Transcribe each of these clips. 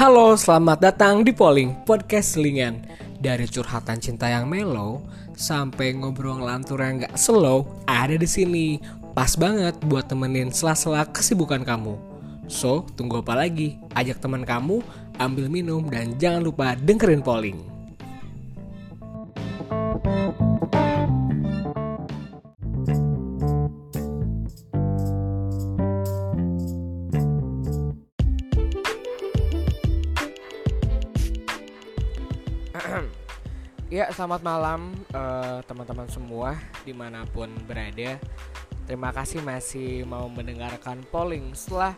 Halo, selamat datang di Polling Podcast Selingan. Dari curhatan cinta yang mellow sampai ngobrol ngelantur yang gak slow, ada di sini. Pas banget buat temenin sela-sela kesibukan kamu. So, tunggu apa lagi? Ajak teman kamu, ambil minum, dan jangan lupa dengerin Polling. Ya, selamat malam eh, teman-teman semua di mana pun berada. Terima kasih masih mau mendengarkan polling setelah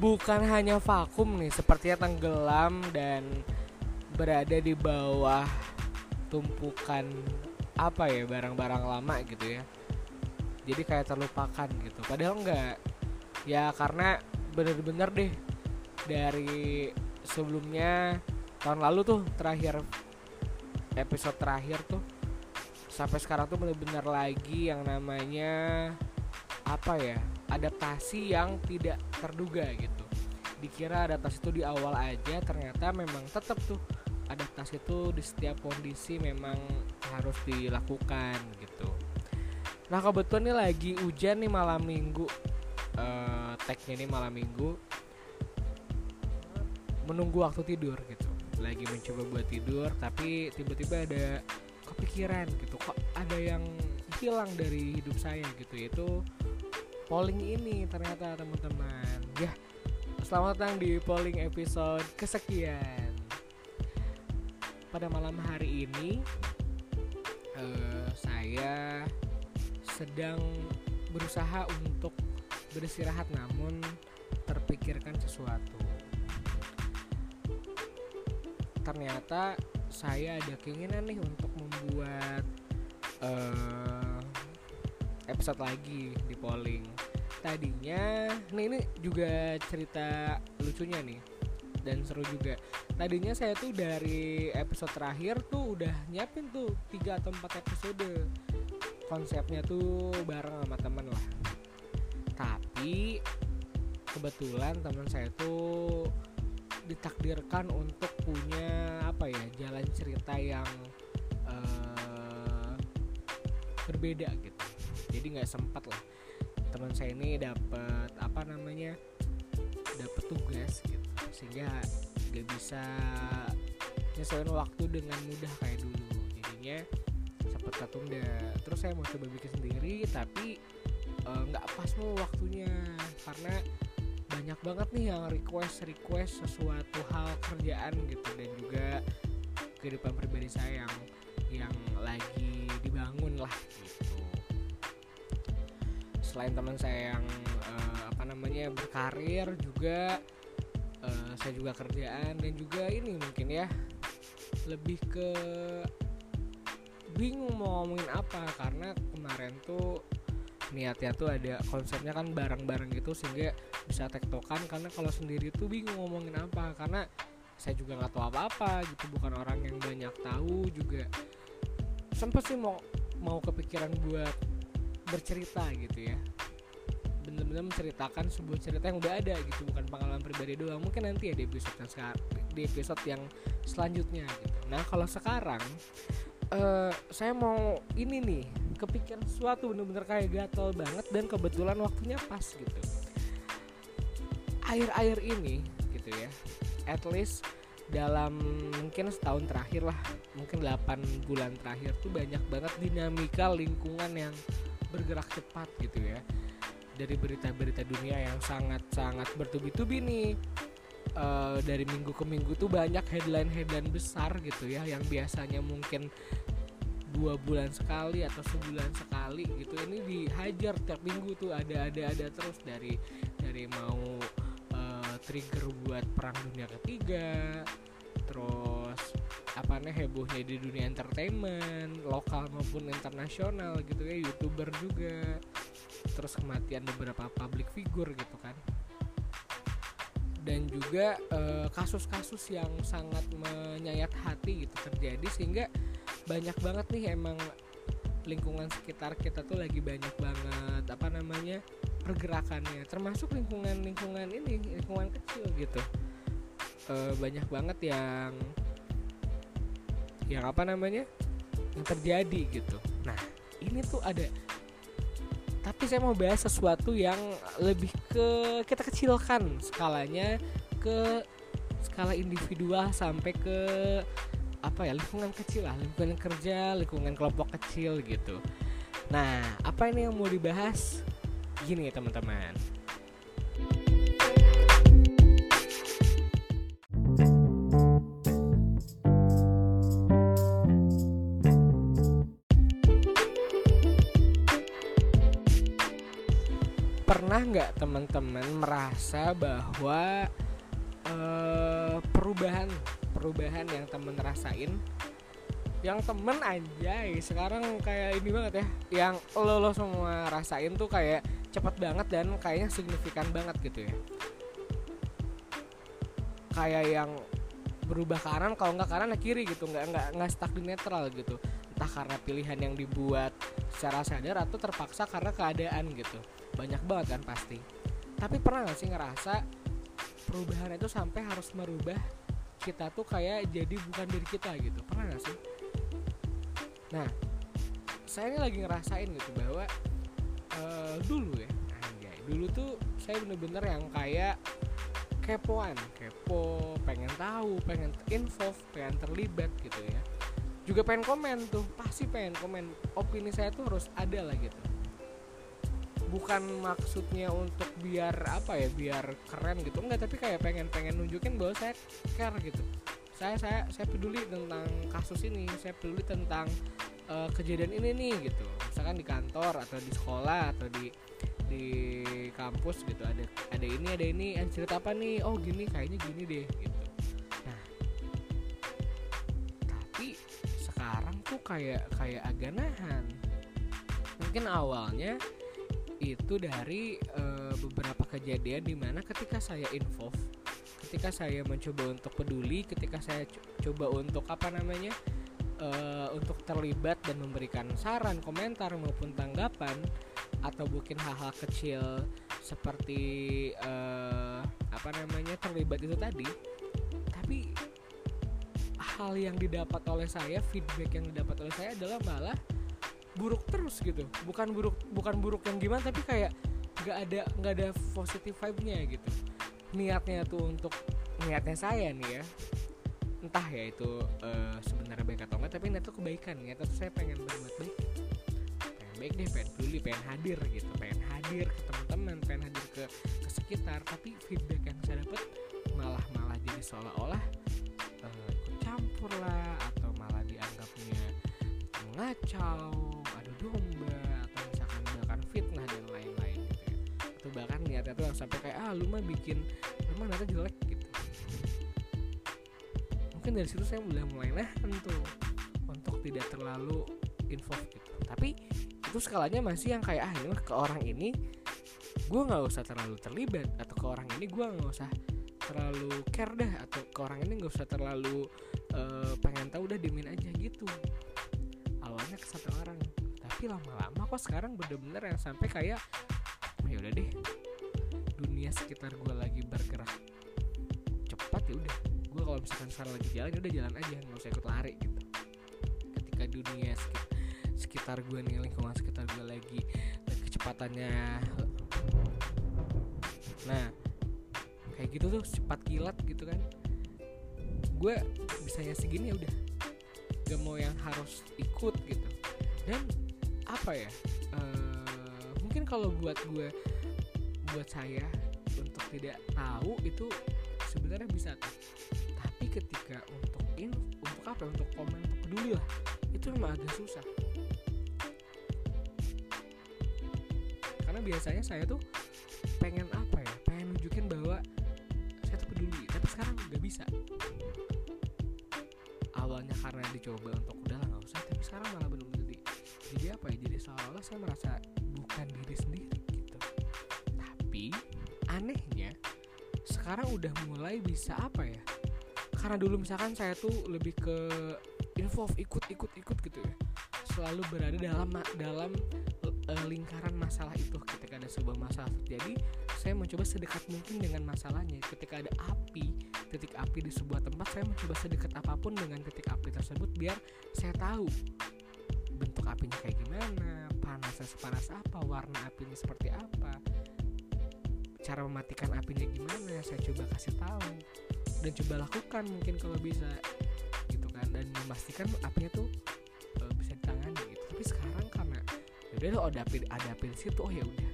bukan hanya vakum nih, sepertinya tenggelam dan berada di bawah tumpukan apa ya barang-barang lama gitu ya. Jadi kayak terlupakan gitu. Padahal enggak. Ya karena bener-bener deh dari sebelumnya tahun lalu tuh terakhir episode terakhir tuh. Sampai sekarang tuh benar-benar lagi yang namanya apa ya adaptasi yang tidak terduga gitu. Dikira adaptasi itu di awal aja ternyata memang tetap tuh adaptasi itu di setiap kondisi memang harus dilakukan gitu. Nah kebetulan nih lagi hujan nih malam minggu. Uh, tagnya ini malam minggu. Menunggu waktu tidur gitu lagi mencoba buat tidur tapi tiba-tiba ada kepikiran gitu kok ada yang hilang dari hidup saya gitu yaitu polling ini ternyata teman-teman. Ya selamat datang di polling episode kesekian. Pada malam hari ini uh, saya sedang berusaha untuk beristirahat namun terpikirkan sesuatu ternyata saya ada keinginan nih untuk membuat uh, episode lagi di polling. Tadinya nih ini juga cerita lucunya nih dan seru juga. Tadinya saya tuh dari episode terakhir tuh udah nyiapin tuh tiga atau empat episode. Konsepnya tuh bareng sama temen lah. Tapi kebetulan teman saya tuh ditakdirkan untuk punya apa ya jalan cerita yang uh, berbeda gitu. Jadi nggak sempat lah. Teman saya ini dapat apa namanya dapat tugas gitu. Sehingga nggak bisa nyesuaiin waktu dengan mudah kayak dulu. Jadinya sempat ketunda. Terus saya mau coba bikin sendiri tapi eh, nggak uh, pas mau waktunya. Karena banyak banget nih yang request request sesuatu hal kerjaan gitu. Dan juga kehidupan pribadi saya yang yang lagi dibangun lah gitu. Selain teman saya yang uh, apa namanya berkarir juga uh, saya juga kerjaan dan juga ini mungkin ya lebih ke bingung mau ngomongin apa. Karena kemarin tuh niatnya tuh ada konsepnya kan bareng-bareng gitu sehingga bisa tektokan. Karena kalau sendiri tuh bingung ngomongin apa karena saya juga nggak tahu apa-apa gitu bukan orang yang banyak tahu juga. Sempet sih mau mau kepikiran buat bercerita gitu ya. Bener-bener menceritakan sebuah cerita yang udah ada gitu bukan pengalaman pribadi doang. Mungkin nanti ya di episode yang sekarang di episode yang selanjutnya gitu. Nah kalau sekarang uh, saya mau ini nih kepikiran sesuatu bener-bener kayak gatel banget dan kebetulan waktunya pas gitu. Air-air ini gitu ya at least dalam mungkin setahun terakhir lah mungkin 8 bulan terakhir tuh banyak banget dinamika lingkungan yang bergerak cepat gitu ya. Dari berita-berita dunia yang sangat-sangat bertubi-tubi nih uh, dari minggu ke minggu tuh banyak headline-headline besar gitu ya yang biasanya mungkin dua bulan sekali atau sebulan sekali gitu ini dihajar tiap minggu tuh ada ada ada terus dari dari mau uh, trigger buat perang dunia ketiga terus apa nih hebohnya di dunia entertainment lokal maupun internasional gitu ya youtuber juga terus kematian beberapa public figure gitu kan dan juga eh, kasus-kasus uh, yang sangat menyayat hati gitu terjadi sehingga banyak banget nih emang lingkungan sekitar kita tuh lagi banyak banget apa namanya pergerakannya. Termasuk lingkungan lingkungan ini lingkungan kecil gitu. Uh, banyak banget yang yang apa namanya yang terjadi gitu. Nah ini tuh ada tapi saya mau bahas sesuatu yang lebih ke kita kecilkan skalanya ke skala individual sampai ke apa ya lingkungan kecil lah lingkungan kerja lingkungan kelompok kecil gitu. Nah apa ini yang mau dibahas? Gini ya teman-teman pernah nggak teman-teman merasa bahwa uh, perubahan perubahan yang temen rasain? Yang temen aja sekarang kayak ini banget ya yang lo lo semua rasain tuh kayak cepat banget dan kayaknya signifikan banget gitu ya. Kayak yang berubah kanan kalau nggak kanan ya kiri gitu nggak nggak nggak stuck di netral gitu entah karena pilihan yang dibuat secara sadar atau terpaksa karena keadaan gitu. Banyak banget kan pasti. Tapi pernah gak sih ngerasa perubahan itu sampai harus merubah kita tuh kayak jadi bukan diri kita gitu? Pernah gak sih? Nah saya ini lagi ngerasain gitu bahwa uh, dulu ya anjay dulu tuh saya bener-bener yang kayak kepoan kepo pengen tahu pengen info pengen terlibat gitu ya juga pengen komen tuh pasti pengen komen. Opini saya tuh harus ada lah gitu. Bukan maksudnya untuk biar apa ya biar keren gitu. Enggak tapi kayak pengen pengen nunjukin bahwa saya care gitu. Saya saya saya peduli tentang kasus ini saya peduli tentang uh, kejadian ini nih gitu. Misalkan di kantor atau di sekolah atau di di kampus gitu. Ada ada ini ada ini. Yang cerita apa nih? Oh gini kayaknya gini deh gitu tuh kayak kayak agak nahan. Mungkin awalnya itu dari uh, beberapa kejadian di mana ketika saya involve ketika saya mencoba untuk peduli ketika saya coba untuk apa namanya uh, untuk terlibat dan memberikan saran komentar maupun tanggapan atau mungkin hal-hal kecil seperti uh, apa namanya terlibat itu tadi hal yang didapat oleh saya feedback yang didapat oleh saya adalah malah buruk terus gitu. Bukan buruk bukan buruk yang gimana tapi kayak nggak ada nggak ada positif vibe-nya gitu. Niatnya tuh untuk niatnya saya nih ya. Entah ya itu uh, sebenarnya baik atau enggak tapi niatnya kebaikan. Niatnya tuh saya pengen berbuat baik. Pengen baik deh pengen peduli pengen hadir gitu. Pengen hadir ke teman-teman pengen hadir ke, ke sekitar. Tapi feedback yang saya dapat malah malah jadi seolah-olah uh, campur lah atau malah dianggapnya mengacau domba atau misalkan bahkan fitnah dan lain-lain gitu ya. Atau bahkan niatnya tuh sampai kayak ah lu mah bikin lu mah nanti jelek gitu. Mungkin dari situ saya mulai mulai nahan tuh untuk tidak terlalu involved gitu. Tapi itu skalanya masih yang kayak ah ini mah ke orang ini gue nggak usah terlalu terlibat atau ke orang ini gue nggak usah terlalu care dah atau ke orang ini nggak usah terlalu uh, pengen tahu udah dimin aja gitu. Awalnya ke satu orang tapi lama-lama kok sekarang bener-bener yang sampai kayak oh, ya udah deh dunia sekitar gue lagi bergerak cepat ya udah gue kalau misalkan sekarang lagi jalan ya udah jalan aja nggak usah ikut lari gitu. Ketika dunia sekitar gue nih lingkungan sekitar gue lagi, lagi kecepatannya nah kayak gitu tuh cepat kilat gitu kan. Gue bisanya segini ya udah. Gak mau yang harus ikut gitu. Dan apa ya uh, mungkin kalau buat gue buat saya untuk tidak tahu itu sebenarnya bisa tuh. Tapi ketika untuk in untuk apa ya, untuk komen untuk peduli lah itu memang agak susah. Karena biasanya saya tuh pengen apa bisa. Awalnya karena dicoba untuk udah nggak usah. Tapi sekarang malah belum jadi apa ya jadi seolah-olah saya merasa bukan diri sendiri gitu. Tapi anehnya sekarang udah mulai bisa apa ya karena dulu misalkan saya tuh lebih ke involve ikut ikut ikut gitu ya selalu berada dalam dalam uh, lingkaran masalah itu ketika ada sebuah masalah terjadi saya mencoba sedekat mungkin dengan masalahnya. Ketika ada api titik api di sebuah tempat saya mencoba sedekat apa pun dengan titik api tersebut biar saya tahu bentuk apinya kayak gimana panasnya sepanas apa warna apinya seperti apa cara mematikan apinya gimana saya coba kasih tahu dan coba lakukan mungkin kalau bisa gitu kan. Dan memastikan apinya tuh uh, bisa ditangani gitu. Tapi sekarang karena ya udah ada api ada api di situ oh ya udah.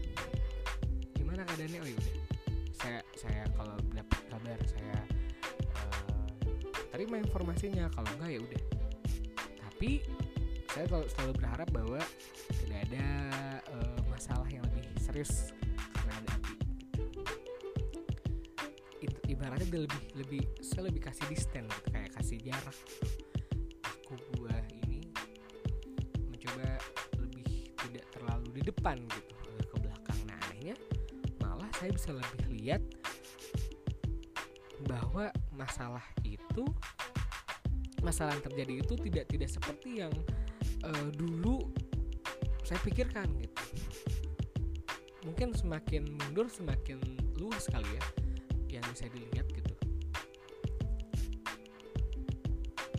Gimana keadaannya? Oh ya udah. Saya saya kalau dapat kabar saya terima informasinya kalau enggak ya udah. Tapi saya selalu, berharap bahwa tidak ada uh, masalah yang lebih serius karena ada api itu ibaratnya dia lebih lebih saya lebih kasih distance gitu, kayak kasih jarak. Gitu. aku gua ini mencoba lebih tidak terlalu di depan gitu ke belakang. Nah anehnya malah saya bisa lebih lihat bahwa masalah masalah terjadi itu tidak tidak seperti yang uh, dulu saya pikirkan gitu. Mungkin semakin mundur semakin luas kali ya yang bisa dilihat gitu.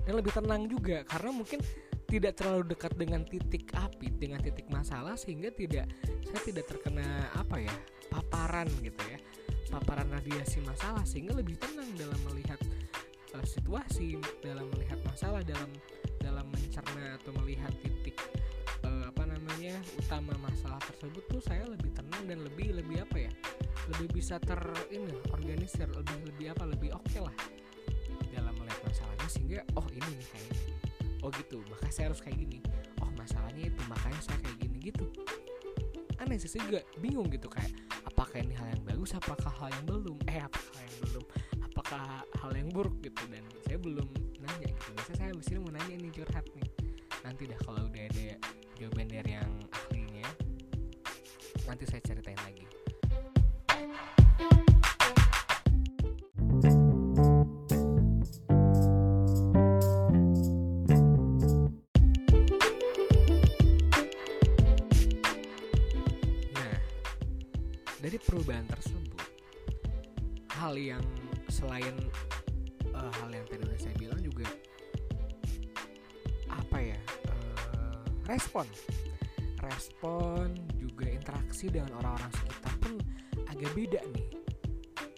Dan lebih tenang juga karena mungkin tidak terlalu dekat dengan titik api dengan titik masalah sehingga tidak saya tidak terkena apa ya paparan gitu ya paparan radiasi masalah sehingga lebih tenang dalam melihat situasi dalam melihat masalah dalam dalam mencerna atau melihat titik uh, apa namanya utama masalah tersebut tuh saya lebih tenang dan lebih lebih apa ya lebih bisa ter ini organisir lebih lebih apa lebih oke okay lah dalam melihat masalahnya sehingga oh ini nih kayaknya oh gitu maka saya harus kayak gini. Oh masalahnya itu makanya saya kayak gini gitu. Aneh sih juga bingung gitu kayak apakah ini hal yang bagus apakah hal yang belum? Eh apakah hal yang belum apakah hal yang buruk gitu. Dan saya belum nanya gitu. Biasanya saya abis ini mau nanya nih curhat nih. Nanti dah kalau udah ada jawaban dari yang ahlinya nanti saya ceritain lagi respon, respon juga interaksi dengan orang-orang sekitar pun agak beda nih.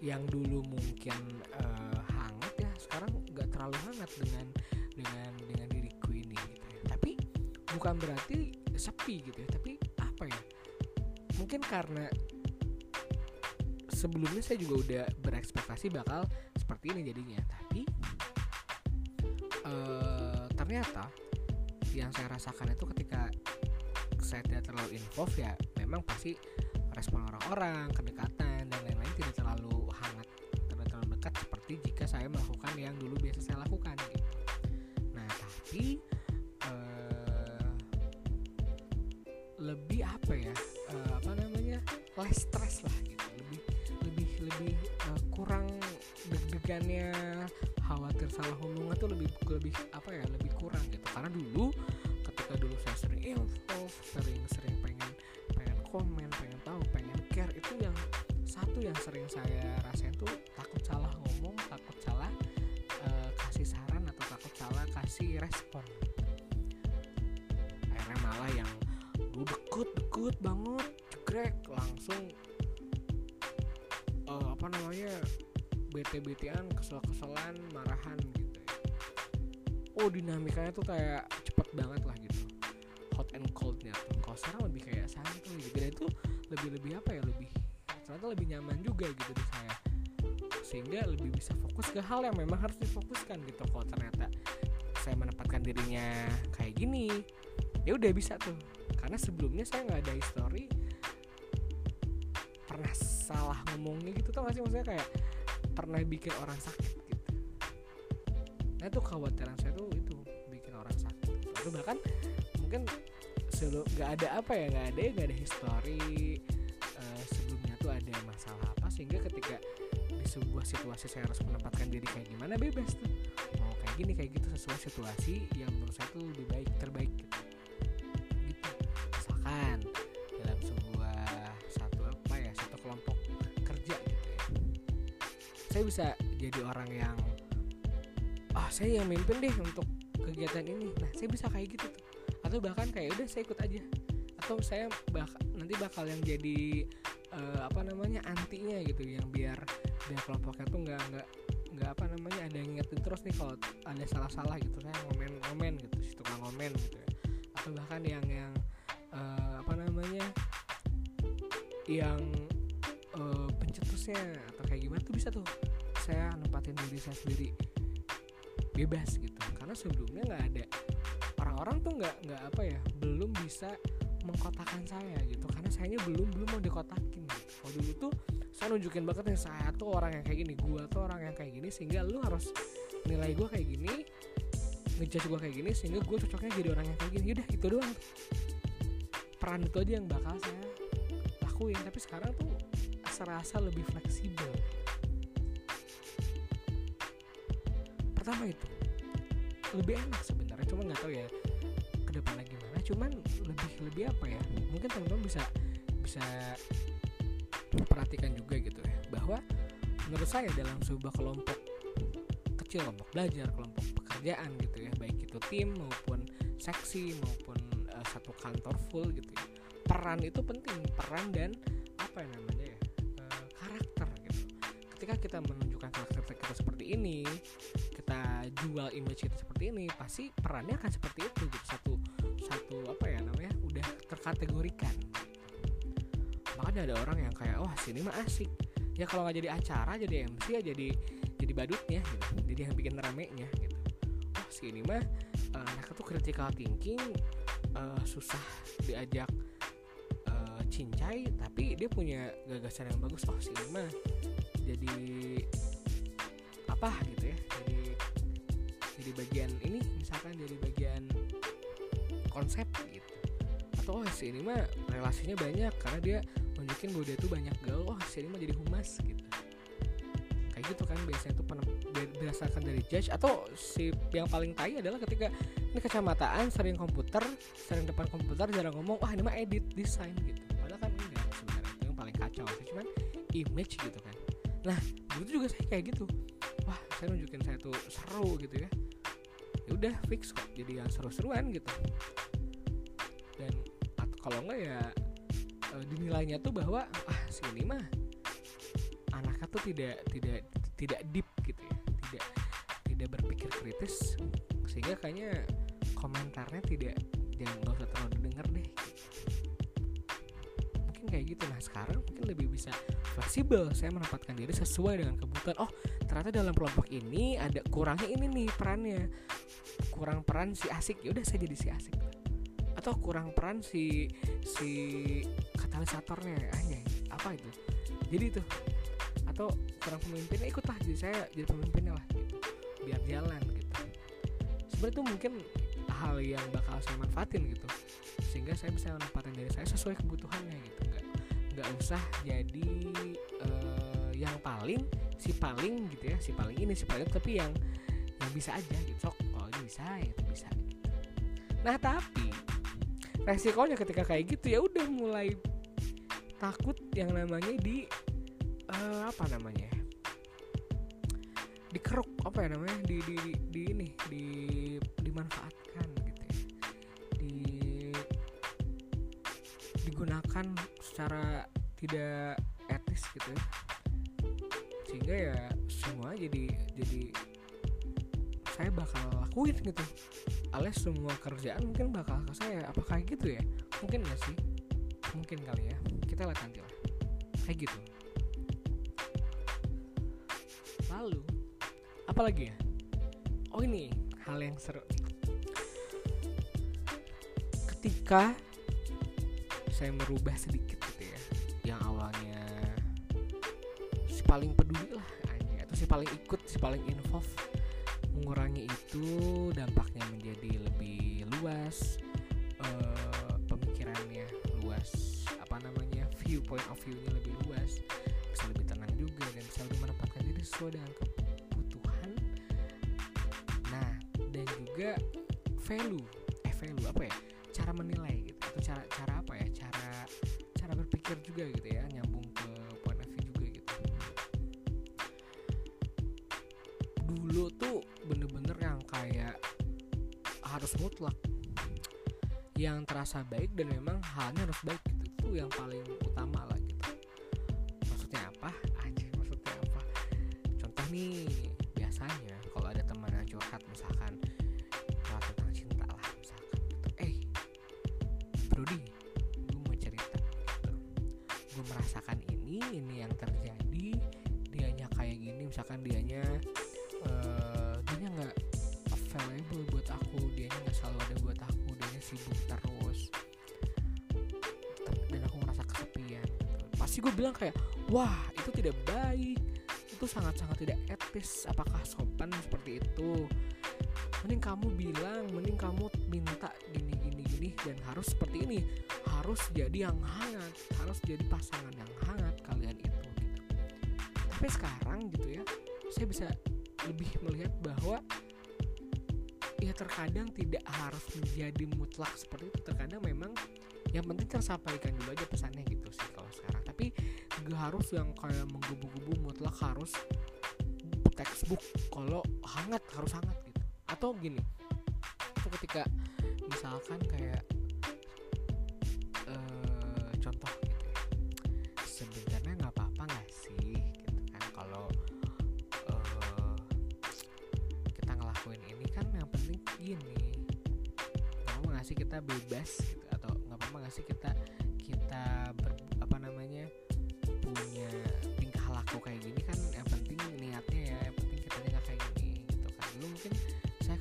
Yang dulu mungkin uh, hangat ya, sekarang nggak terlalu hangat dengan dengan dengan diriku ini gitu ya. Tapi bukan berarti sepi gitu ya, tapi apa ya? Mungkin karena sebelumnya saya juga udah berekspektasi bakal seperti ini jadinya tapi uh, ternyata yang saya rasakan itu ketika saya tidak terlalu involved ya memang pasti respon orang-orang kedekatan dan lain-lain tidak terlalu hangat tidak terlalu dekat seperti jika saya melakukan yang dulu biasa saya lakukan gitu. Nah tapi uh, lebih apa ya uh, apa namanya less stress lah gitu. Lebih lebih lebih uh, kurang deg-degannya khawatir salah omongan tuh lebih lebih apa ya lebih kurang gitu. Karena dulu involve sering sering pengen pengen komen pengen tahu pengen care. Itu yang satu yang sering saya rasain tuh takut salah ngomong takut salah uh, kasih saran atau takut salah kasih respon. Akhirnya malah yang dulu deket deket banget jegrek langsung uh, apa namanya bete-betean kesel-keselan marahan gitu ya. Oh dinamikanya tuh kayak lebih lebih apa ya lebih ternyata lebih nyaman juga gitu di saya sehingga lebih bisa fokus ke hal yang memang harus difokuskan gitu. Kalau ternyata saya menempatkan dirinya kayak gini ya udah bisa tuh. Karena sebelumnya saya nggak ada history pernah salah ngomongnya gitu tau gak maksudnya kayak pernah bikin orang sakit gitu. Nah itu kekhawatiran saya tuh itu bikin orang sakit. Atau bahkan mungkin sebelum nggak ada apa ya nggak ada nggak ada history uh, sebelumnya tuh ada masalah apa sehingga ketika di sebuah situasi saya harus menempatkan diri kayak gimana bebas tuh. Mau kayak gini kayak gitu sesuai situasi yang menurut saya tuh lebih baik terbaik gitu. Gitu. Misalkan dalam sebuah satu apa ya satu kelompok kerja gitu ya. Saya bisa jadi orang yang ah saya yang mimpin deh untuk kegiatan ini. Nah saya bisa kayak gitu atau bahkan kayak udah saya ikut aja. Atau saya bak nanti bakal yang jadi uh, apa namanya antinya gitu yang biar biar kelompoknya tuh nggak nggak nggak apa namanya ada yang ngingetin terus nih kalau ada salah-salah gitu. Saya ngomen ngomen gitu situ nggak ngomen gitu ya. Atau bahkan yang yang uh, apa namanya yang uh, pencetusnya atau kayak gimana tuh bisa tuh saya nempatin diri saya sendiri. Bebas gitu. Karena sebelumnya nggak ada orang-orang tuh nggak nggak apa ya belum bisa mengkotakan saya gitu. Karena sayanya belum belum mau dikotakin gitu. kalau dulu tuh saya nunjukin banget nih saya tuh orang yang kayak gini gua tuh orang yang kayak gini sehingga lu harus nilai gua kayak gini ngejudge gua kayak gini sehingga gua cocoknya jadi orang yang kayak gini. Udah itu doang. Peran itu aja yang bakal saya lakuin. Tapi sekarang tuh serasa lebih fleksibel. Pertama itu lebih enak sebenarnya. Cuma nggak tahu ya depannya gimana cuman lebih lebih apa ya mungkin teman-teman bisa bisa perhatikan juga gitu ya bahwa menurut saya dalam sebuah kelompok kecil kelompok belajar kelompok pekerjaan gitu ya baik itu tim maupun seksi maupun uh, satu kantor full gitu ya peran itu penting peran dan apa yang namanya ya uh, karakter gitu. Ketika kita menunjukkan karakter kita seperti ini jual image kita seperti ini pasti perannya akan seperti itu gitu. Satu satu apa ya namanya udah terkategorikan. Makanya ada orang yang kayak wah sini mah asik. Ya kalau nggak jadi acara jadi MC ya jadi jadi badutnya gitu. Jadi yang bikin ramenya gitu. Oh sini mah uh, mereka tuh critical thinking uh, susah diajak uh, cincai tapi dia punya gagasan yang bagus. Oh sini mah jadi apa gitu bagian ini misalkan jadi bagian konsep gitu. Atau oh si ini mah relasinya banyak karena dia nunjukin bahwa dia tuh banyak gaul oh si ini mah jadi humas gitu. Kayak gitu kan biasanya tuh berdasarkan dari judge. Atau si yang paling tai adalah ketika ini kecamataan sering komputer sering depan komputer jarang ngomong wah ini mah edit desain gitu. Padahal kan enggak sebenarnya. Itu yang paling kacau sih cuman image gitu kan. Nah itu juga saya kayak gitu. Wah saya nunjukin saya tuh seru gitu ya ya udah fix kok jadi yang seru-seruan gitu. Dan kalau enggak ya e, dinilainya tuh bahwa ah si ini mah anaknya tuh tidak tidak tidak deep gitu ya tidak tidak berpikir kritis sehingga kayaknya komentarnya tidak jangan nggak usah terlalu didengar deh. Mungkin kayak gitu. Nah sekarang mungkin lebih bisa fleksibel saya menempatkan diri sesuai dengan kebutuhan. Oh ternyata dalam kelompok ini ada kurangnya ini nih perannya kurang peran si asik ya udah saya jadi si asik. Atau kurang peran si si katalisatornya aja apa itu? Jadi itu. Atau kurang pemimpinnya ikutlah jadi saya jadi pemimpinnya lah gitu. Biar jalan gitu. Sebenarnya itu mungkin hal yang bakal saya manfaatin gitu. Sehingga saya bisa menempatkan diri saya sesuai kebutuhannya gitu. Nggak nggak usah jadi uh, yang paling si paling gitu ya si paling ini si paling tapi yang yang bisa aja gitu bisa ya itu bisa. Nah tapi resikonya ketika kayak gitu ya udah mulai takut yang namanya di uh, apa namanya ya? dikeruk apa ya namanya? Di di, di, di ini di dimanfaatkan gitu ya. Di digunakan secara tidak etis gitu ya. Sehingga ya semua jadi jadi saya bakal lakuin gitu. Alias semua kerjaan mungkin bakal ke saya. Apakah gitu ya? Mungkin gak sih? Mungkin kali ya. Kita lihat nanti lah. Kayak gitu. Lalu apa lagi ya? Oh ini hal yang seru ketika saya merubah sedikit gitu ya yang awalnya si paling peduli lah atau si paling ikut si paling involve mengurangi itu dampaknya menjadi lebih luas uh, pemikirannya luas apa namanya viewpoint of view-nya lebih luas bisa lebih tenang juga dan bisa lebih menempatkan diri sesuai dengan kebutuhan. Nah dan juga value eh value apa ya? Cara menilai gitu atau cara cara apa ya? Cara cara berpikir juga gitu ya mutlak yang terasa baik dan memang halnya harus baik gitu. Itu yang paling utama lah gitu. Maksudnya apa? Anjir maksudnya apa? Contoh nih biasanya kalau ada teman yang curhat misalkan kalau tentang cinta lah misalkan gitu. Eh Brody gue mau cerita gitu. Gue merasakan ini ini yang terjadi dianya kayak gini misalkan dianya uh, dianya nggak available buat aku dianya nggak selalu ada buat aku dianya sibuk terus. Dan aku merasa kesepian. Pasti gue bilang kayak wah itu tidak baik. Itu sangat-sangat tidak etis. Apakah sopan seperti itu? Mending kamu bilang mending kamu minta gini gini gini dan harus seperti ini. Harus jadi yang hangat harus jadi pasangan yang hangat kalian itu gitu. Tapi sekarang gitu ya saya bisa lebih melihat bahwa terkadang tidak harus menjadi mutlak seperti itu. Terkadang memang yang penting tersampaikan dulu aja pesannya gitu sih kalau sekarang. Tapi gak harus yang kayak menggebu-gebu mutlak harus textbook. Kalau hangat harus hangat gitu. Atau gini itu ketika misalkan kayak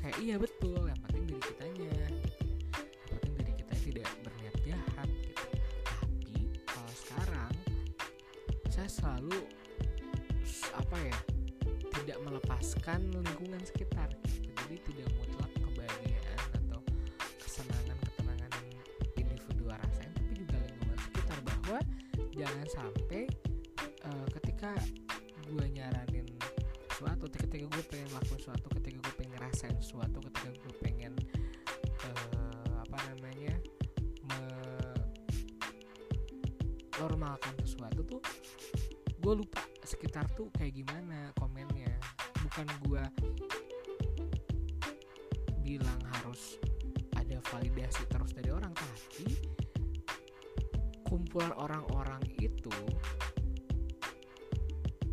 kayak iya betul yang penting diri kitanya gitu yang penting diri kita tidak berniat jahat gitu. Tapi kalau sekarang saya selalu apa ya tidak melepaskan lingkungan sekitar gitu. Jadi tidak mutlak kebahagiaan atau kesenangan ketenangan yang individu rasain tapi juga lingkungan sekitar bahwa jangan sampai ngerasain sesuatu ketika gue pengen uh, apa namanya normalkan sesuatu tuh gue lupa sekitar tuh kayak gimana komennya. Bukan gue bilang harus ada validasi terus dari orang tapi kumpulan orang-orang itu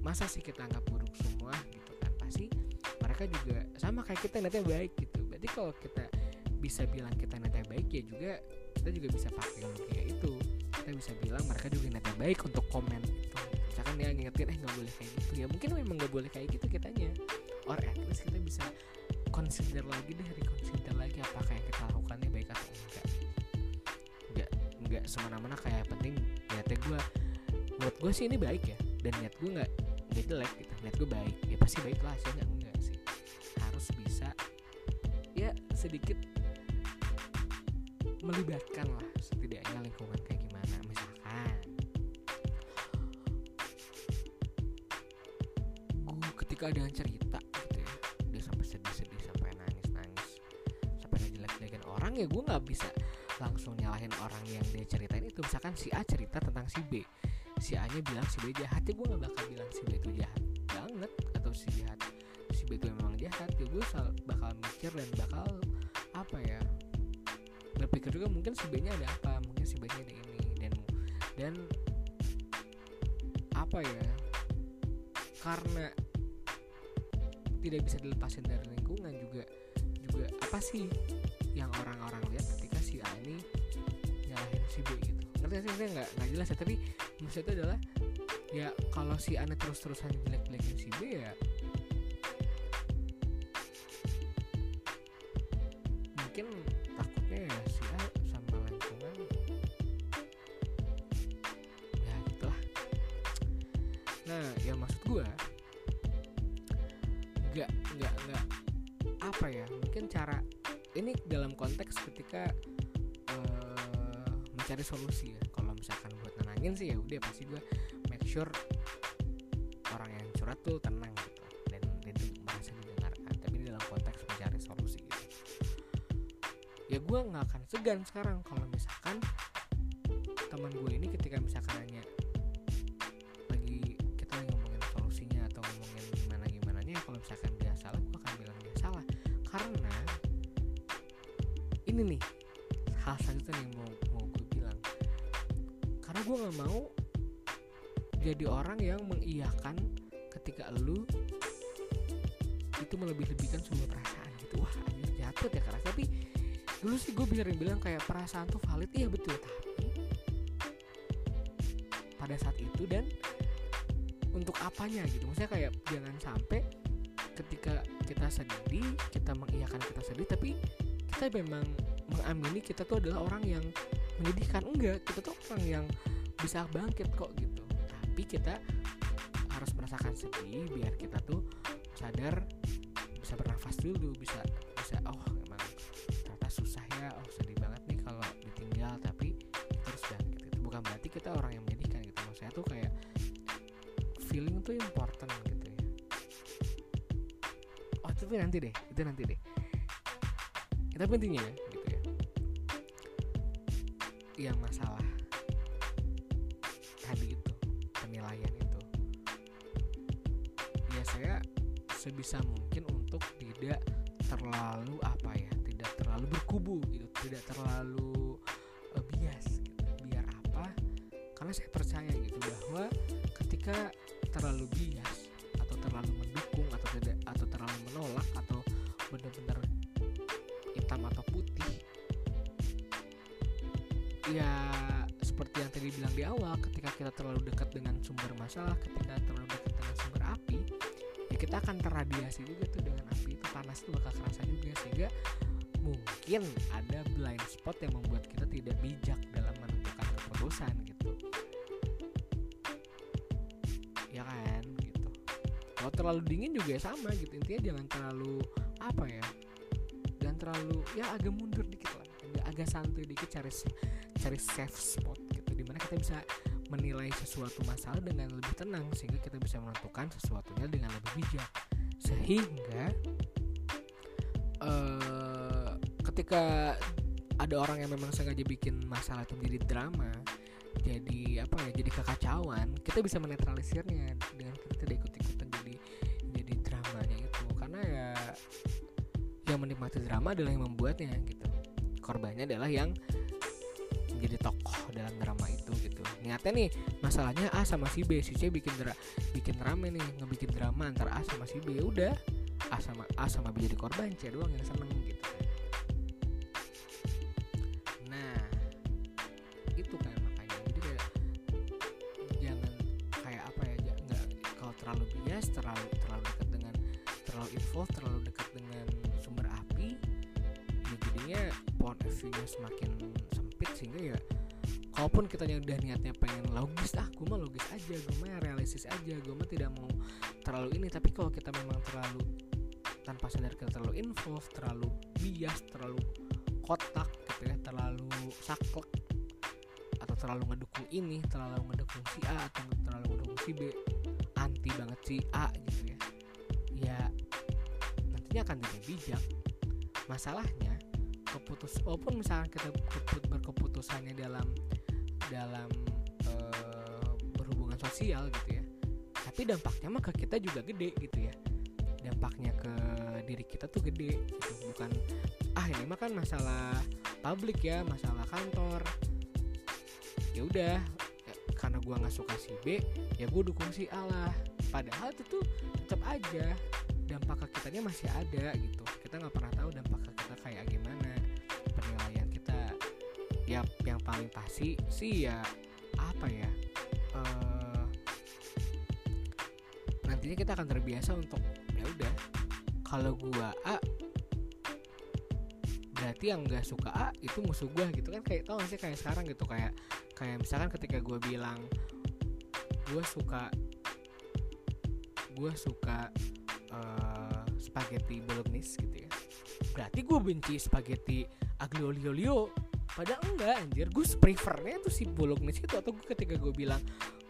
masa sih kita anggap mereka juga sama kayak kita nanti baik gitu. Berarti kalau kita bisa bilang kita nanti baik ya juga kita juga bisa pakai logika itu. Kita bisa bilang mereka juga nanti baik untuk komen itu misalkan dia ngingetin eh nggak boleh kayak gitu ya. Mungkin memang nggak boleh kayak gitu kitanya. Or at least kita bisa consider lagi deh reconsider lagi apakah yang kita lakukan ini baik atau enggak. Enggak enggak semena-mena kayak penting niatnya gue buat gue sih ini baik ya. Dan niat gue nggak nggak jelek gitu. Niat gue baik. Ya pasti baik lah sih harus bisa ya sedikit melibatkan lah setidaknya lingkungan kayak gimana. Misalkan gue ketika ada yang cerita gitu ya dia sampai sedih-sedih sampai nangis-nangis sampai ngejelek-jelekin orang ya gue nggak bisa langsung nyalahin orang yang dia ceritain itu. Misalkan si A cerita tentang si B si A nya bilang si B jahat ya gue gak bakal bilang si B itu jahat banget atau si jahat jahat ya gue bakal mikir dan bakal apa ya berpikir juga mungkin si B nya ada apa mungkin si B nya ada ini dan dan apa ya karena tidak bisa dilepasin dari lingkungan juga juga apa sih yang orang-orang lihat ketika si A ini nyalahin si B gitu. Ngerti sih? Saya nggak? Nggak jelas ya tapi maksudnya itu adalah ya kalau si A terus-terusan jelek-jelekin si B ya sure orang yang curhat tuh tenang gitu. Dan dan merasa didengarkan tapi dalam konteks mencari solusi gitu. Ya gue nggak akan segan sekarang kalau misalkan teman gue ini ketika misalkan nanya lagi kita lagi ngomongin solusinya atau ngomongin gimana gimana nya kalau misalkan dia salah gue karena ini nih hal selanjutnya nih mau mau gue bilang. Karena gue nggak mau jadi orang yang mengiyakan ketika lu itu melebih-lebihkan sebuah perasaan gitu. Wah anjir jatuh ya keras. Tapi dulu sih gue bisa bilang kayak perasaan tuh valid. Iya betul. Tapi pada saat itu dan untuk apanya gitu. Maksudnya kayak jangan sampai ketika kita sedih kita mengiyakan kita sedih tapi kita memang mengamini kita tuh adalah orang yang menyedihkan. Enggak kita tuh orang yang bisa bangkit kok tapi kita harus merasakan sedih biar kita tuh sadar bisa bernafas dulu bisa bisa oh emang ternyata susah ya oh sedih banget nih kalau ditinggal tapi harus bangkit itu bukan berarti kita orang yang menyedihkan gitu maksudnya tuh kayak feeling tuh important gitu ya. Oh tapi nanti deh itu nanti deh. Kita pentingnya sebisa mungkin untuk tidak terlalu apa ya tidak terlalu berkubu gitu tidak terlalu uh, bias gitu. Biar apa? Karena saya percaya gitu bahwa ketika terlalu bias atau terlalu mendukung atau tidak atau terlalu menolak atau benar-benar hitam atau putih ya seperti yang tadi bilang di awal ketika kita terlalu dekat dengan sumber masalah ketika terlalu dekat kita akan terradiasi juga tuh dengan api itu. Panas tuh bakal kerasa juga sehingga mungkin ada blind spot yang membuat kita tidak bijak dalam menentukan keputusan gitu. Ya kan gitu. Kalau terlalu dingin juga sama gitu. Intinya jangan terlalu apa ya jangan terlalu ya agak mundur dikit lah. Agak, agak santuy dikit cari cari safe spot gitu. Di mana kita bisa menilai sesuatu masalah dengan lebih tenang sehingga kita bisa menentukan sesuatunya dengan lebih bijak. Sehingga uh, ketika ada orang yang memang sengaja bikin masalah itu menjadi drama jadi apa ya jadi kekacauan kita bisa menetralisirnya dengan kita tidak ikut ikutan jadi jadi dramanya itu. Karena ya yang menikmati drama adalah yang membuatnya gitu. Korbannya adalah yang menjadi tokoh dalam drama itu gitu. Niatnya nih masalahnya A sama si B si C bikin dra bikin rame nih ngebikin drama antara A sama si B ya udah. A sama A sama B jadi korban C doang yang seneng gitu yang udah niatnya pengen logis ah gue mah logis aja gue mah realistis aja gue mah tidak mau terlalu ini. Tapi kalau kita memang terlalu tanpa sadar kita terlalu involved terlalu bias terlalu kotak gitu ya terlalu saklek atau terlalu ngedukung ini terlalu ngedukung si A atau terlalu ngedukung si B anti banget si A gitu ya ya nantinya akan tidak bijak. Masalahnya keputus walaupun misalkan kita keput- berkeputusannya dalam dalam eh, berhubungan sosial gitu ya. Tapi dampaknya mah ke kita juga gede gitu ya. Dampaknya ke diri kita tuh gede gitu. Bukan ah ini mah kan masalah publik ya masalah kantor. Ya udah karena gua nggak suka si B ya gue dukung si A lah. Padahal itu tuh tetap aja dampak ke kitanya masih ada gitu. Kita nggak pernah tahu dampak pasti sih ya apa ya eh, nantinya kita akan terbiasa untuk ya udah kalau gua A berarti yang nggak suka A itu musuh gua gitu kan kayak tau gak sih kayak sekarang gitu kayak kayak misalkan ketika gua bilang gua suka gua suka eh, spaghetti bolognese gitu ya berarti gue benci spaghetti aglio olio padahal enggak anjir. Gue prefernya tuh si bolognese itu atau gue ketika gue bilang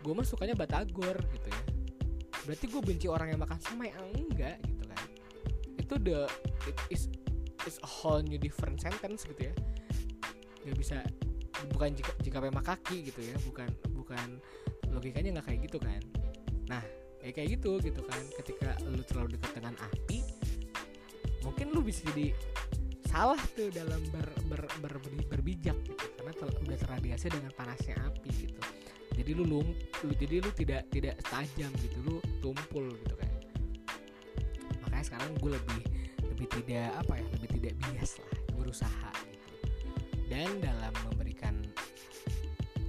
gue mah sukanya batagor gitu ya. Berarti gue benci orang yang makan somai Ah, enggak gitu kan. Itu the it is is a whole new different sentence gitu ya. Nggak bisa bukan jika jika memang kaki gitu ya. Bukan bukan logikanya nggak kayak gitu kan. Nah ya kayak gitu gitu kan. Ketika lu terlalu dekat dengan api mungkin lu bisa jadi salah tuh dalam ber, ber, ber, ber, berbijak gitu. Karena tel, udah terradiasi dengan panasnya api gitu. Jadi lu lum lu jadi lu tidak tidak tajam gitu. Lu tumpul gitu kan makanya sekarang gue lebih lebih tidak apa ya lebih tidak bias lah berusaha gitu. Dan dalam memberikan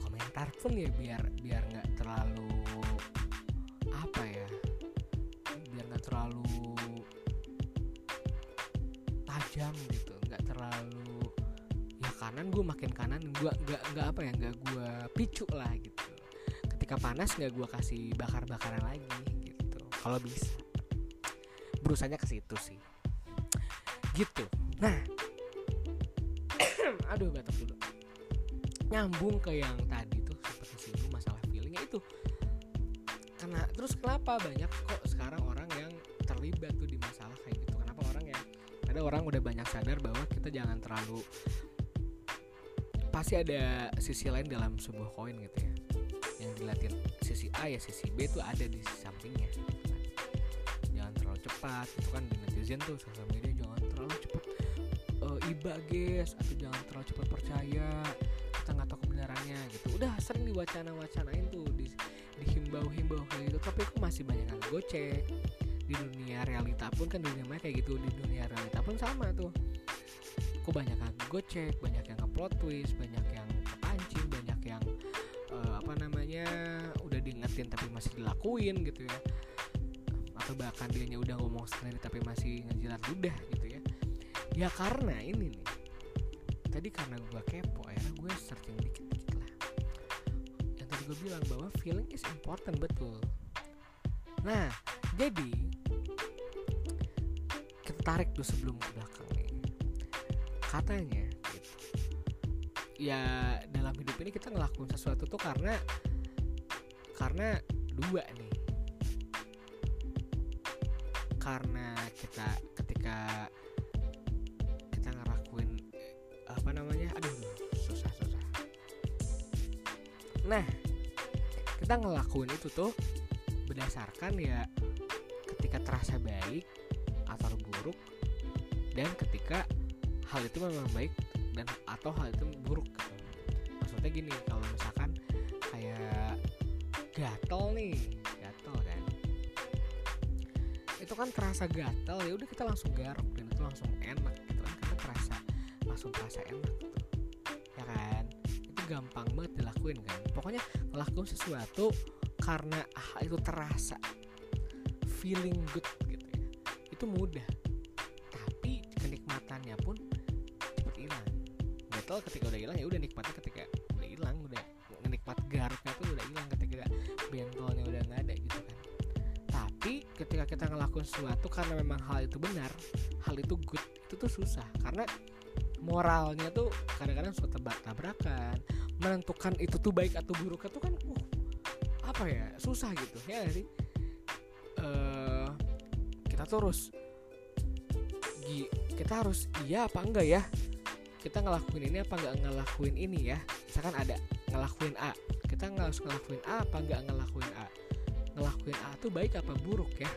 komentar pun ya biar biar nggak terlalu apa ya biar nggak terlalu tajam gitu terlalu ya kanan gue makin kanan gue nggak nggak apa ya nggak gue picu lah gitu. Ketika panas nggak gue kasih bakar bakaran lagi gitu kalau bisa. Berusahanya ke situ sih. Gitu. Nah. Aduh batuk dulu. Nyambung ke yang tadi tuh seperti singgung masalah feelingnya itu karena terus kenapa banyak kok sekarang orang yang terlibat tuh di masalah kayak ada orang udah banyak sadar bahwa kita jangan terlalu pasti ada sisi lain dalam sebuah koin gitu ya. Yang dilihatin sisi A ya sisi B tuh ada di sampingnya gitu kan. jangan terlalu cepat itu kan di netizen tuh sosial media jangan terlalu cepat uh, iba guys atau jangan terlalu cepat percaya kita nggak tahu kebenarannya gitu. Udah sering diwacana-wacanain tuh di dihimbau-himbau kayak gitu tapi kok masih banyak yang gocek di dunia realita pun kan dunia maya kayak gitu di dunia realita pun sama tuh. Kok banyak yang gocek banyak yang ngeplot twist banyak yang kepancing banyak yang uh, apa namanya udah diingetin tapi masih dilakuin gitu ya. Atau bahkan dianya udah ngomong sendiri tapi masih ngejilat ludah gitu ya. Ya karena ini nih tadi karena gue kepo akhirnya gue searching dikit-dikit lah. Yang tadi gue bilang bahwa feeling is important betul. Nah jadi kita tarik tuh sebelum ke belakang nih. Katanya gitu ya dalam hidup ini kita ngelakuin sesuatu tuh karena karena dua nih. Karena kita ketika kita ngelakuin apa namanya aduh susah susah. Nah kita ngelakuin itu tuh berdasarkan ya ketika terasa baik buruk dan ketika hal itu memang baik dan atau hal itu buruk. Maksudnya gini kalau misalkan kayak gatel nih gatel kan. Itu kan terasa gatel ya udah kita langsung garuk dan itu langsung enak gitu kan karena terasa langsung terasa enak gitu. Ya kan? Itu gampang banget dilakuin kan. Pokoknya ngelakuin sesuatu karena hal itu terasa feeling good gitu ya. Itu mudah karena memang hal itu benar hal itu good itu tuh susah. Karena moralnya tuh kadang-kadang suka tabrakan menentukan itu tuh baik atau buruk itu kan uh, apa ya susah gitu ya gak sih? Uh, kita terus kita harus iya apa enggak ya? Kita ngelakuin ini apa enggak ngelakuin ini ya? Misalkan ada ngelakuin A kita nggak harus ngelakuin A apa enggak ngelakuin A? Ngelakuin A itu baik apa buruk ya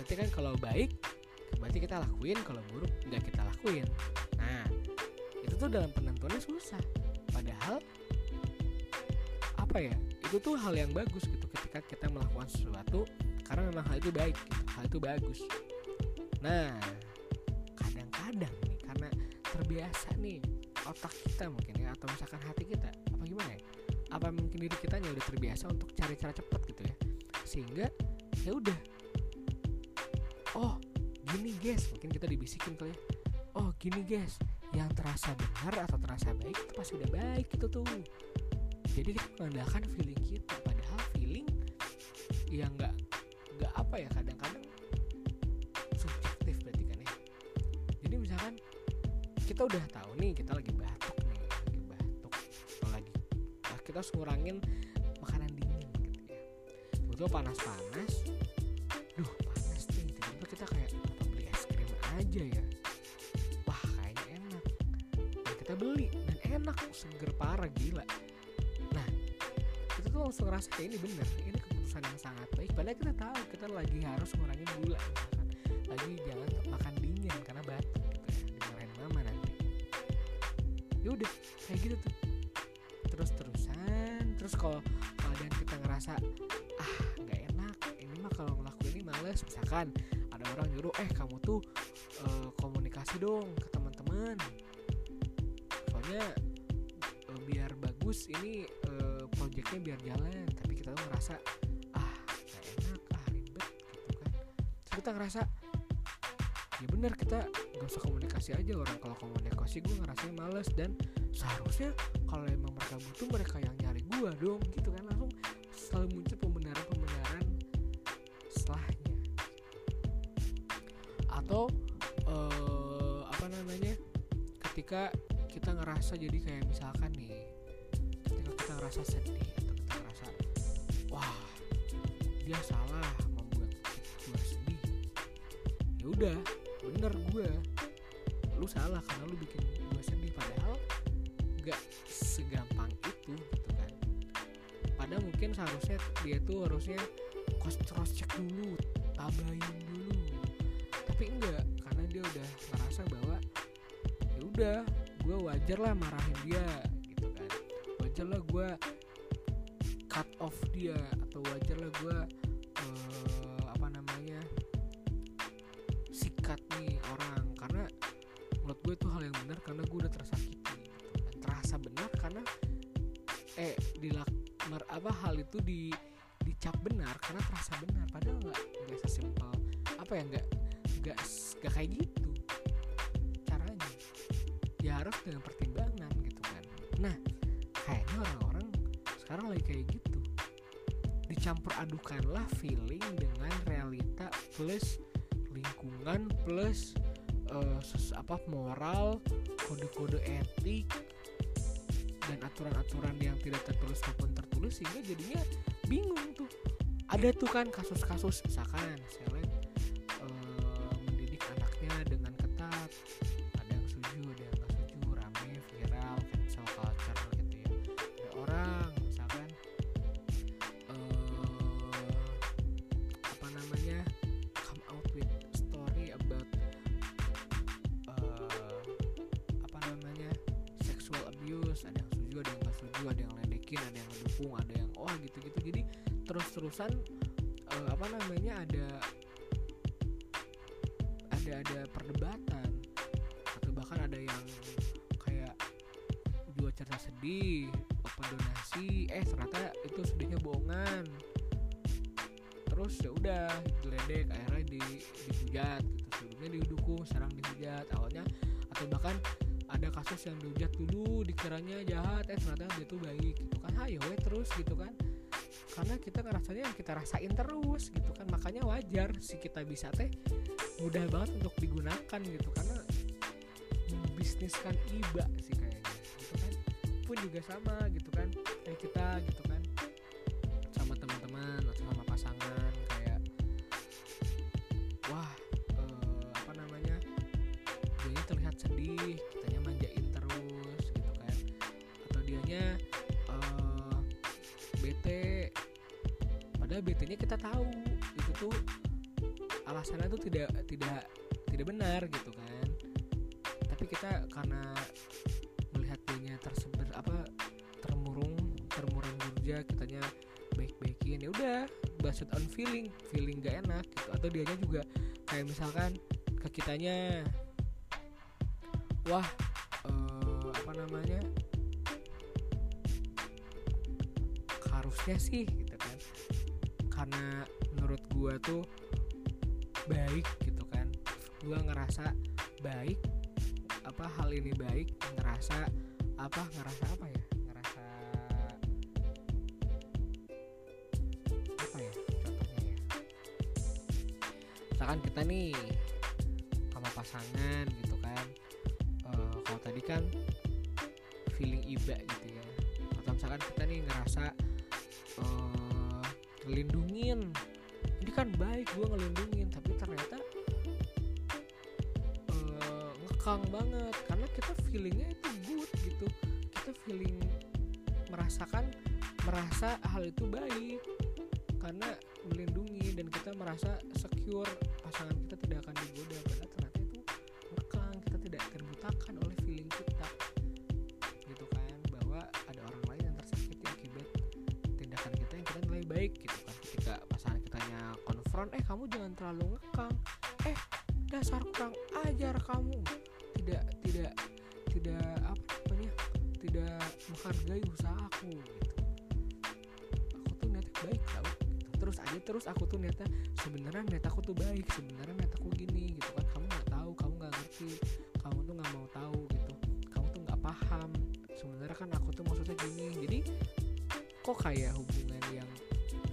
berarti kan kalau baik berarti kita lakuin kalau buruk nggak kita lakuin. Nah itu tuh dalam penentuannya susah. Padahal apa ya itu tuh hal yang bagus gitu ketika kita melakukan sesuatu karena memang hal itu baik gitu. hal itu bagus. Nah kadang-kadang nih karena terbiasa nih otak kita mungkin ya atau misalkan hati kita apa gimana ya? Apa mungkin diri kita udah terbiasa untuk cari cara cepat gitu ya? Sehingga ya udah gini guys. Mungkin kita dibisikin kali ya. Oh gini guys. Yang terasa benar atau terasa baik itu pasti udah baik itu tuh. Jadi kita mengandalkan feeling kita. Padahal feeling ya nggak nggak apa ya kadang-kadang subjektif berarti kan ya. Jadi misalkan kita udah tahu nih kita lagi batuk nih lagi batuk atau lagi nah kita harus ngurangin makanan dingin gitu ya. Betul panas-panas parah gila. Nah itu tuh langsung ngerasa kayak ini bener ini keputusan yang sangat baik. Padahal kita tahu kita lagi harus ngurangin gula misalkan lagi jangan makan dingin karena batuk gitu ya dimarahin mama nanti. Yaudah kayak gitu tuh. Terus terusan terus kalau badan kita ngerasa ah nggak enak ini mah kalau ngelakuin ini males. Misalkan ada orang nyuruh eh kamu tuh uh, komunikasi dong ke teman-teman. Soalnya bagus ini uh, proyeknya biar jalan tapi kita tuh ngerasa ah nggak enak ah ribet gitu kan. Terus kita ngerasa ya bener kita gak usah komunikasi aja orang kalau komunikasi gue ngerasanya males dan seharusnya kalau emang mereka butuh mereka yang nyari gue dong gitu kan. Langsung selalu muncul pembenaran-pembenaran setelahnya. Atau uh, apa namanya ketika kita ngerasa jadi kayak misalkan nih ngerasa sedih atau kita ngerasa wah dia salah membuat gue sedih. Ya udah bener gue lu salah karena lu bikin gue sedih padahal gak segampang itu gitu kan. Padahal mungkin seharusnya dia tuh harusnya cross check dulu tabayin dulu. Tapi enggak karena dia udah ngerasa bahwa ya udah gue wajar lah marahin dia wajar lah gue cut off dia atau wajar lah gue uh, apa namanya sikat nih orang. Karena menurut gue itu hal yang benar karena gue udah tersakiti gitu. Kan. terasa benar karena eh dilak apa hal itu di dicap benar karena terasa benar. Padahal nggak nggak sesimpel apa ya nggak nggak nggak kayak gitu caranya. Ya harus dengan pertimbangan dicampur adukanlah feeling dengan realita plus lingkungan plus uh, apa moral kode-kode etik dan aturan-aturan yang tidak tertulis maupun tertulis sehingga jadinya bingung tuh. Ada tuh kan kasus-kasus misalkan seleb sedih open donasi? Eh ternyata itu sedihnya bohongan. Terus ya udah diledek akhirnya di dihujat gitu. Sebelumnya didukung sekarang dihujat. Awalnya atau bahkan ada kasus yang dihujat dulu dikiranya jahat eh ternyata dia tuh baik gitu kan. Hayo terus gitu kan. Karena kita ngerasanya yang kita rasain terus gitu kan. Makanya wajar si kita bisa teh mudah banget untuk digunakan gitu. Karena membisniskan iba sih kayaknya gitu kan pun juga sama gitu kan. Kayak kita gitu based on feeling feeling gak enak gitu. Atau dianya juga kayak misalkan ke kitanya wah eh, apa namanya? Harusnya sih gitu kan. Karena menurut gua tuh baik gitu kan. Gua ngerasa baik apa hal ini baik ngerasa apa ngerasa apa ya misalkan kita nih sama pasangan gitu kan Eh, kalau tadi kan feeling iba gitu ya atau misalkan kita nih ngerasa eh, ngelindungin ini kan baik gue ngelindungin tapi ternyata eh, ngekang banget karena kita feelingnya itu good gitu. Kita feeling merasakan merasa hal itu baik karena melindungi dan kita merasa secure pasangan kita tidak akan digoda padahal ternyata itu ngekang kita tidak terbutakan oleh feeling kita. Gitu kan bahwa ada orang lain yang tersakiti akibat tindakan kita yang kita nilai baik gitu kan. Ketika pasangan kitanya konfront eh kamu jangan terlalu ngekang. Eh dasar kurang ajar kamu. Tidak tidak tidak apa namanya tidak menghargai usaha aku gitu. Aku tuh niatnya baik tau. Terus aja terus aku tuh niatnya sebenarnya niat aku tuh baik sebenarnya niat aku gini gitu kan. Kamu nggak tahu kamu nggak ngerti kamu tuh nggak mau tahu gitu. Kamu tuh nggak paham. Sebenarnya kan aku tuh maksudnya gini. Jadi kok kayak hubungan yang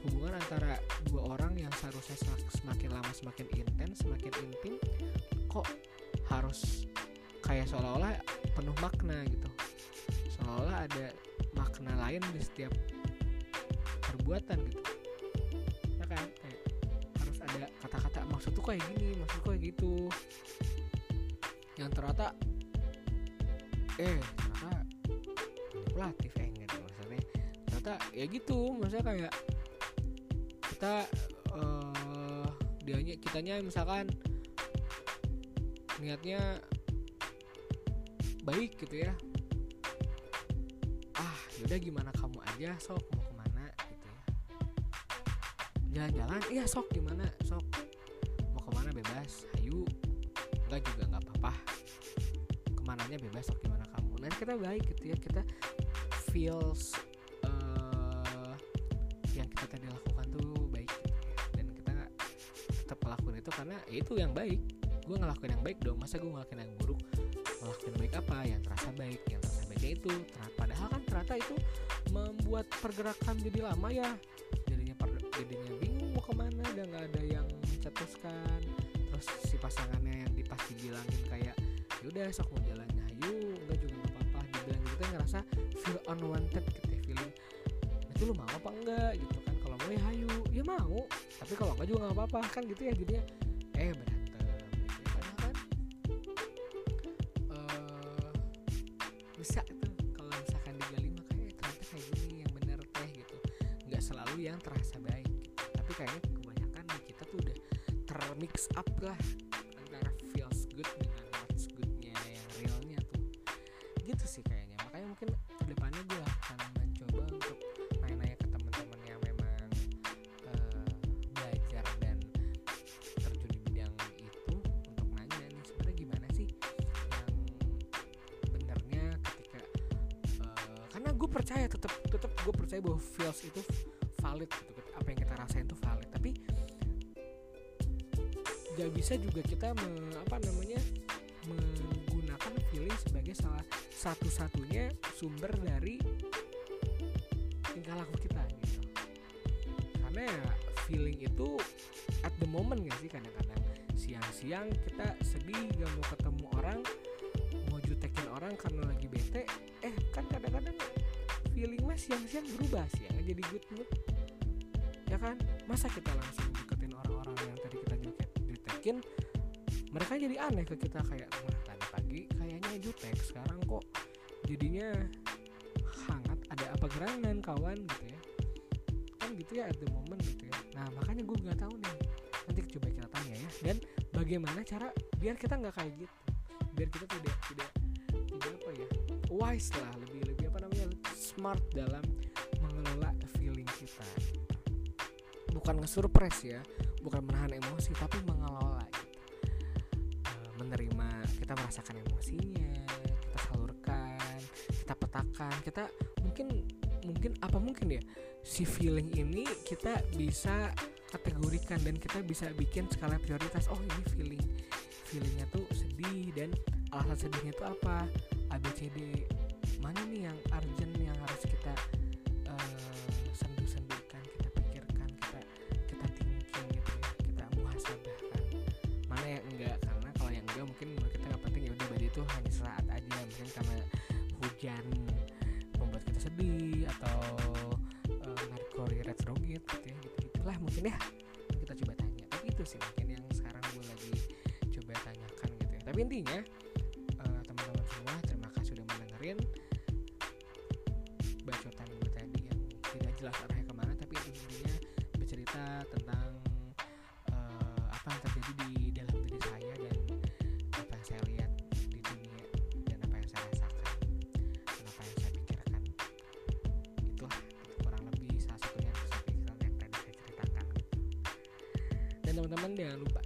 hubungan antara dua orang yang seharusnya semakin lama semakin intens semakin intim kok harus kayak seolah-olah penuh makna gitu. Seolah-olah ada makna lain di setiap perbuatan gitu ada kata-kata maksud tuh kayak gini maksud kayak gitu. Yang ternyata eh ternyata manipulatif eh enggak maksudnya. Ternyata ya gitu maksudnya kayak kita uh, dianya kitanya misalkan niatnya baik gitu ya. Ah yaudah gimana kamu aja sok jalan-jalan. Iya sok gimana sok. Mau ke mana bebas. Ayo enggak juga nggak apa-apa. Ke mananya bebas sok gimana kamu. Nanti kita baik gitu ya. Kita feels uh, yang kita tadi lakukan tuh baik gitu ya. dan kita tetap ngelakuin itu karena ya itu yang baik. Gue ngelakuin yang baik dong. Masa gue ngelakuin yang buruk? Ngelakuin baik apa? Yang terasa baik. Yang terasa baiknya itu. Padahal kan ternyata itu membuat pergerakan jadi lama ya. Jadinya jadinya dan nggak ada yang mencetuskan. Terus si pasangannya yang dipasti bilangin kayak yaudah sok mau jalannya ayo enggak juga nggak apa-apa. Dibilang gitu kan ngerasa feel unwanted gitu ya feeling itu lu mau apa enggak? Gitu kan. Kalau mau ya ayo. Ya mau tapi kalau enggak juga nggak apa-apa. Kan gitu ya jadinya. Eh benar Up, Abgleich juga kita me, apa namanya menggunakan feeling sebagai salah satu-satunya sumber dari tingkah laku kita gitu. Karena ya feeling itu at the moment gak sih kadang-kadang? Siang-siang kita sedih gak mau ketemu orang mau jutekin orang karena lagi bete eh kan kadang-kadang feeling mas siang-siang berubah sih ya jadi good mood. Ya kan? Masa kita langsung jutekin mereka jadi aneh ke kita kayak wah tadi pagi kayaknya jutek sekarang kok jadinya hangat ada apa gerangan kawan gitu ya. Kan gitu ya at the moment gitu ya. Nah makanya gue nggak tahu nih. Nanti coba kita tanya ya. Dan bagaimana cara biar kita nggak kayak gitu? Biar kita tidak tidak tidak apa ya wise lah lebih lebih apa namanya smart dalam mengelola feeling kita. Bukan ngesurprise ya bukan menahan emosi tapi mengelola kita merasakan emosinya kita salurkan kita petakan kita mungkin mungkin apa mungkin ya si feeling ini kita bisa kategorikan dan kita bisa bikin skala prioritas oh ini feeling feelingnya tuh sedih dan alasan sedihnya tuh apa ABCD mana nih yang urgent yang harus kita deh teman-teman jangan lupa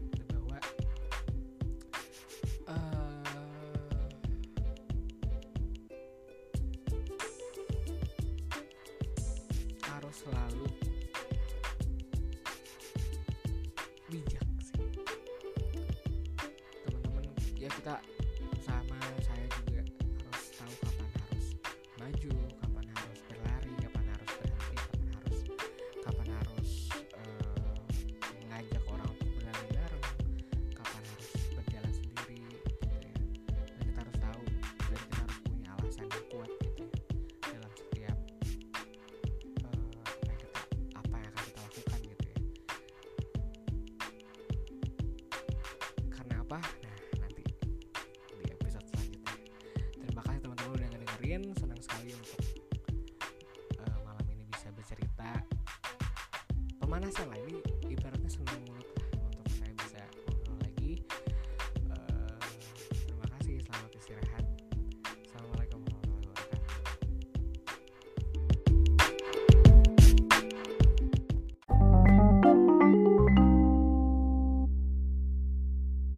untuk